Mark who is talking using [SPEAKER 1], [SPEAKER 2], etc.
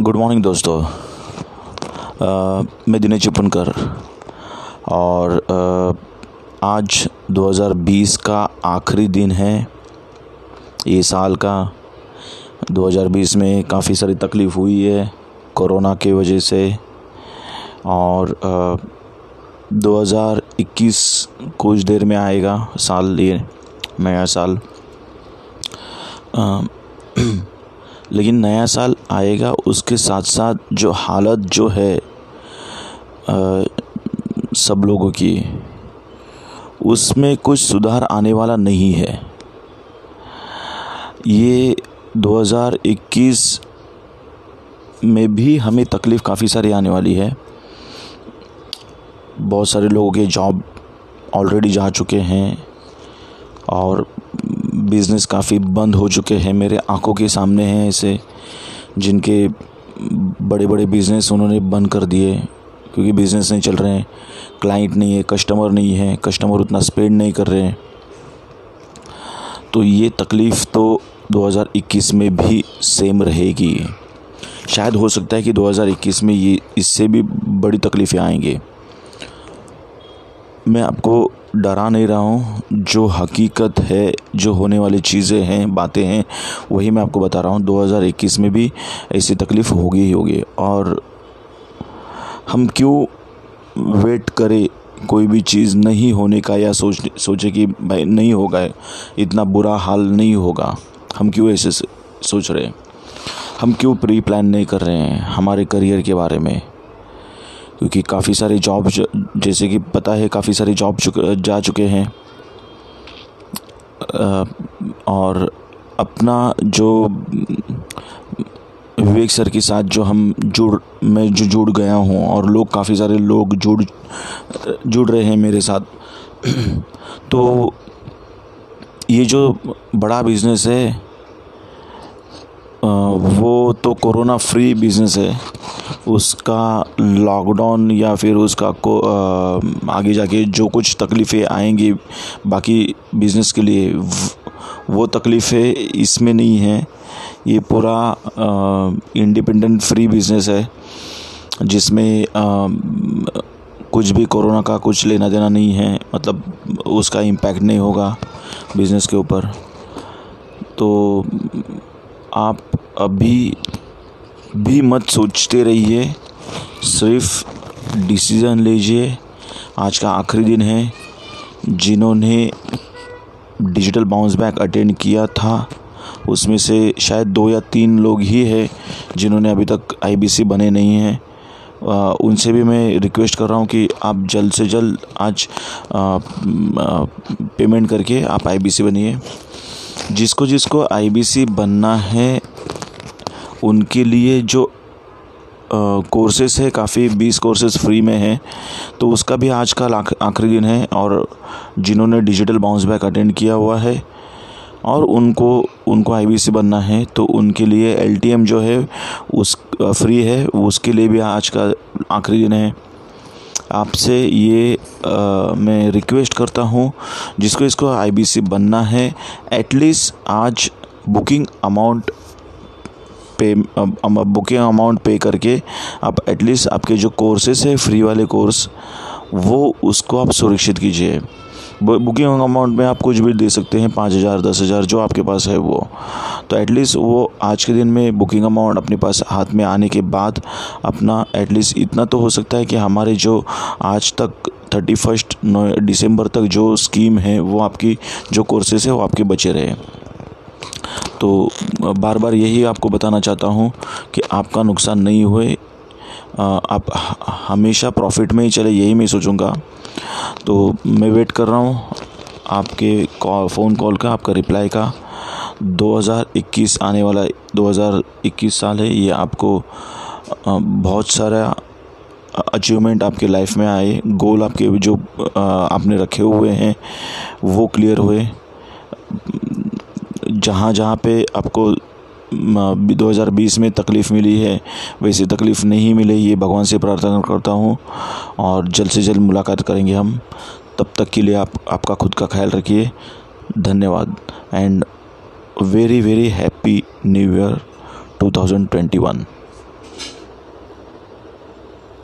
[SPEAKER 1] Good morning दोस्तों। मैं दिनेश चिपनकर और uh, आज 2020 का आखिरी दिन है। ये साल का 2020 में काफ़ी सारी तकलीफ़ हुई है कोरोना के वजह से और uh, 2021 कुछ देर में आएगा साल ये नया साल। लेकिन नया साल आएगा उसके साथ साथ जो हालत जो है आ, सब लोगों की उसमें कुछ सुधार आने वाला नहीं है। ये 2021 में भी हमें तकलीफ़ काफ़ी सारी आने वाली है। बहुत सारे लोगों के जॉब ऑलरेडी जा चुके हैं और बिज़नेस काफ़ी बंद हो चुके हैं, मेरे आँखों के सामने हैं ऐसे, जिनके बड़े बड़े बिज़नेस उन्होंने बंद कर दिए, क्योंकि बिज़नेस नहीं चल रहे हैं क्लाइंट नहीं है कस्टमर नहीं है कस्टमर उतना स्पेंड नहीं कर रहे हैं। तो ये तकलीफ़ तो 2021 में भी सेम रहेगी। शायद हो सकता है कि 2021 में ये, इससे भी बड़ी तकलीफ़ें आएँगे। मैं आपको डरा नहीं रहा हूँ। जो हकीकत है, जो होने वाली चीज़ें हैं, बातें हैं, वही मैं आपको बता रहा हूँ। 2021 में भी ऐसी तकलीफ़ होगी ही होगी। और हम क्यों वेट करें? कोई भी चीज़ नहीं होने का या सोच, सोचे कि भाई नहीं होगा, इतना बुरा हाल नहीं होगा। हम क्यों ऐसे सोच रहे हैं? हम क्यों प्री प्लान नहीं कर रहे हैं हमारे करियर के बारे में? क्योंकि काफ़ी सारे जॉब जैसे कि पता है, काफ़ी सारे जॉब जा चुके हैं। और अपना जो, विवेक सर के साथ जो हम जुड़, मैं जो जुड़ गया हूँ, और लोग, काफ़ी सारे लोग जुड़ जुड़ रहे हैं मेरे साथ। तो ये जो बड़ा बिज़नेस है वो तो कोरोना फ्री बिज़नेस है। उसका लॉकडाउन या फिर उसका को आगे जाके जो कुछ तकलीफ़ें आएँगी बाकी बिज़नेस के लिए, वो तकलीफ़ें इसमें नहीं है। ये पूरा इंडिपेंडेंट फ्री बिज़नेस है, जिसमें कुछ भी कोरोना का कुछ लेना देना नहीं है मतलब उसका इम्पैक्ट नहीं होगा बिज़नेस के ऊपर। तो आप अभी भी मत सोचते रहिए। सिर्फ़ डिसीज़न लीजिए। आज का आखिरी दिन है। जिन्होंने डिजिटल बाउंस बैक अटेंड किया था, उसमें से शायद दो या तीन लोग ही है जिन्होंने अभी तक आईबीसी बने नहीं हैं। उनसे भी मैं रिक्वेस्ट कर रहा हूँ कि आप जल्द से जल्द आज पेमेंट करके आप आईबीसी बनिए। जिसको जिसको आईबीसी बनना है उनके लिए जो कोर्सेस है काफ़ी बीस कोर्सेज फ्री में हैं तो उसका भी आज का आखिरी दिन है और जिन्होंने डिजिटल बाउंस बैक अटेंड किया हुआ है और उनको उनको आईबीसी बनना है तो उनके लिए एलटीएम जो है उस फ्री है उसके लिए भी आज का आखिरी दिन है। आपसे ये आ, मैं रिक्वेस्ट करता हूँ जिसको इसको आईबीसी बनना है एटलीस्ट आज booking amount pay booking amount pay करके आप एटलीस्ट आपके जो कोर्सेस है फ्री वाले कोर्स वो उसको आप सुरक्षित कीजिए। बुकिंग अमाउंट में आप कुछ भी दे सकते हैं, पाँच हज़ार, दस हज़ार, जो आपके पास है वो। तो एटलीस्ट वो आज के दिन में बुकिंग अमाउंट अपने पास हाथ में आने के बाद अपना एटलीस्ट इतना तो हो सकता है कि हमारे जो आज तक थर्टी फ़र्स्ट दिसंबर तक जो स्कीम है, वो आपकी जो कोर्सेस है, वो आपके बचे रहे। तो बार बार यही आपको बताना चाहता हूँ कि आपका नुकसान नहीं हुए। आप हमेशा प्रॉफिट में ही चले, यही मैं सोचूँगा। तो मैं वेट कर रहा हूँ आपके फ़ोन कॉल का, आपका रिप्लाई का। 2021 आने वाला 2021 साल है, ये आपको बहुत सारा अचीवमेंट आपके लाइफ में आए। गोल आपके जो आपने रखे हुए हैं, वो क्लियर हुए। जहाँ जहाँ पे आपको 2020 में तकलीफ़ मिली है, वैसे तकलीफ़ नहीं मिले, ये भगवान से प्रार्थना करता हूँ और जल्द से जल्द मुलाकात करेंगे हम। तब तक के लिए आप, आपका खुद का ख्याल रखिए। धन्यवाद and very very happy new year 2021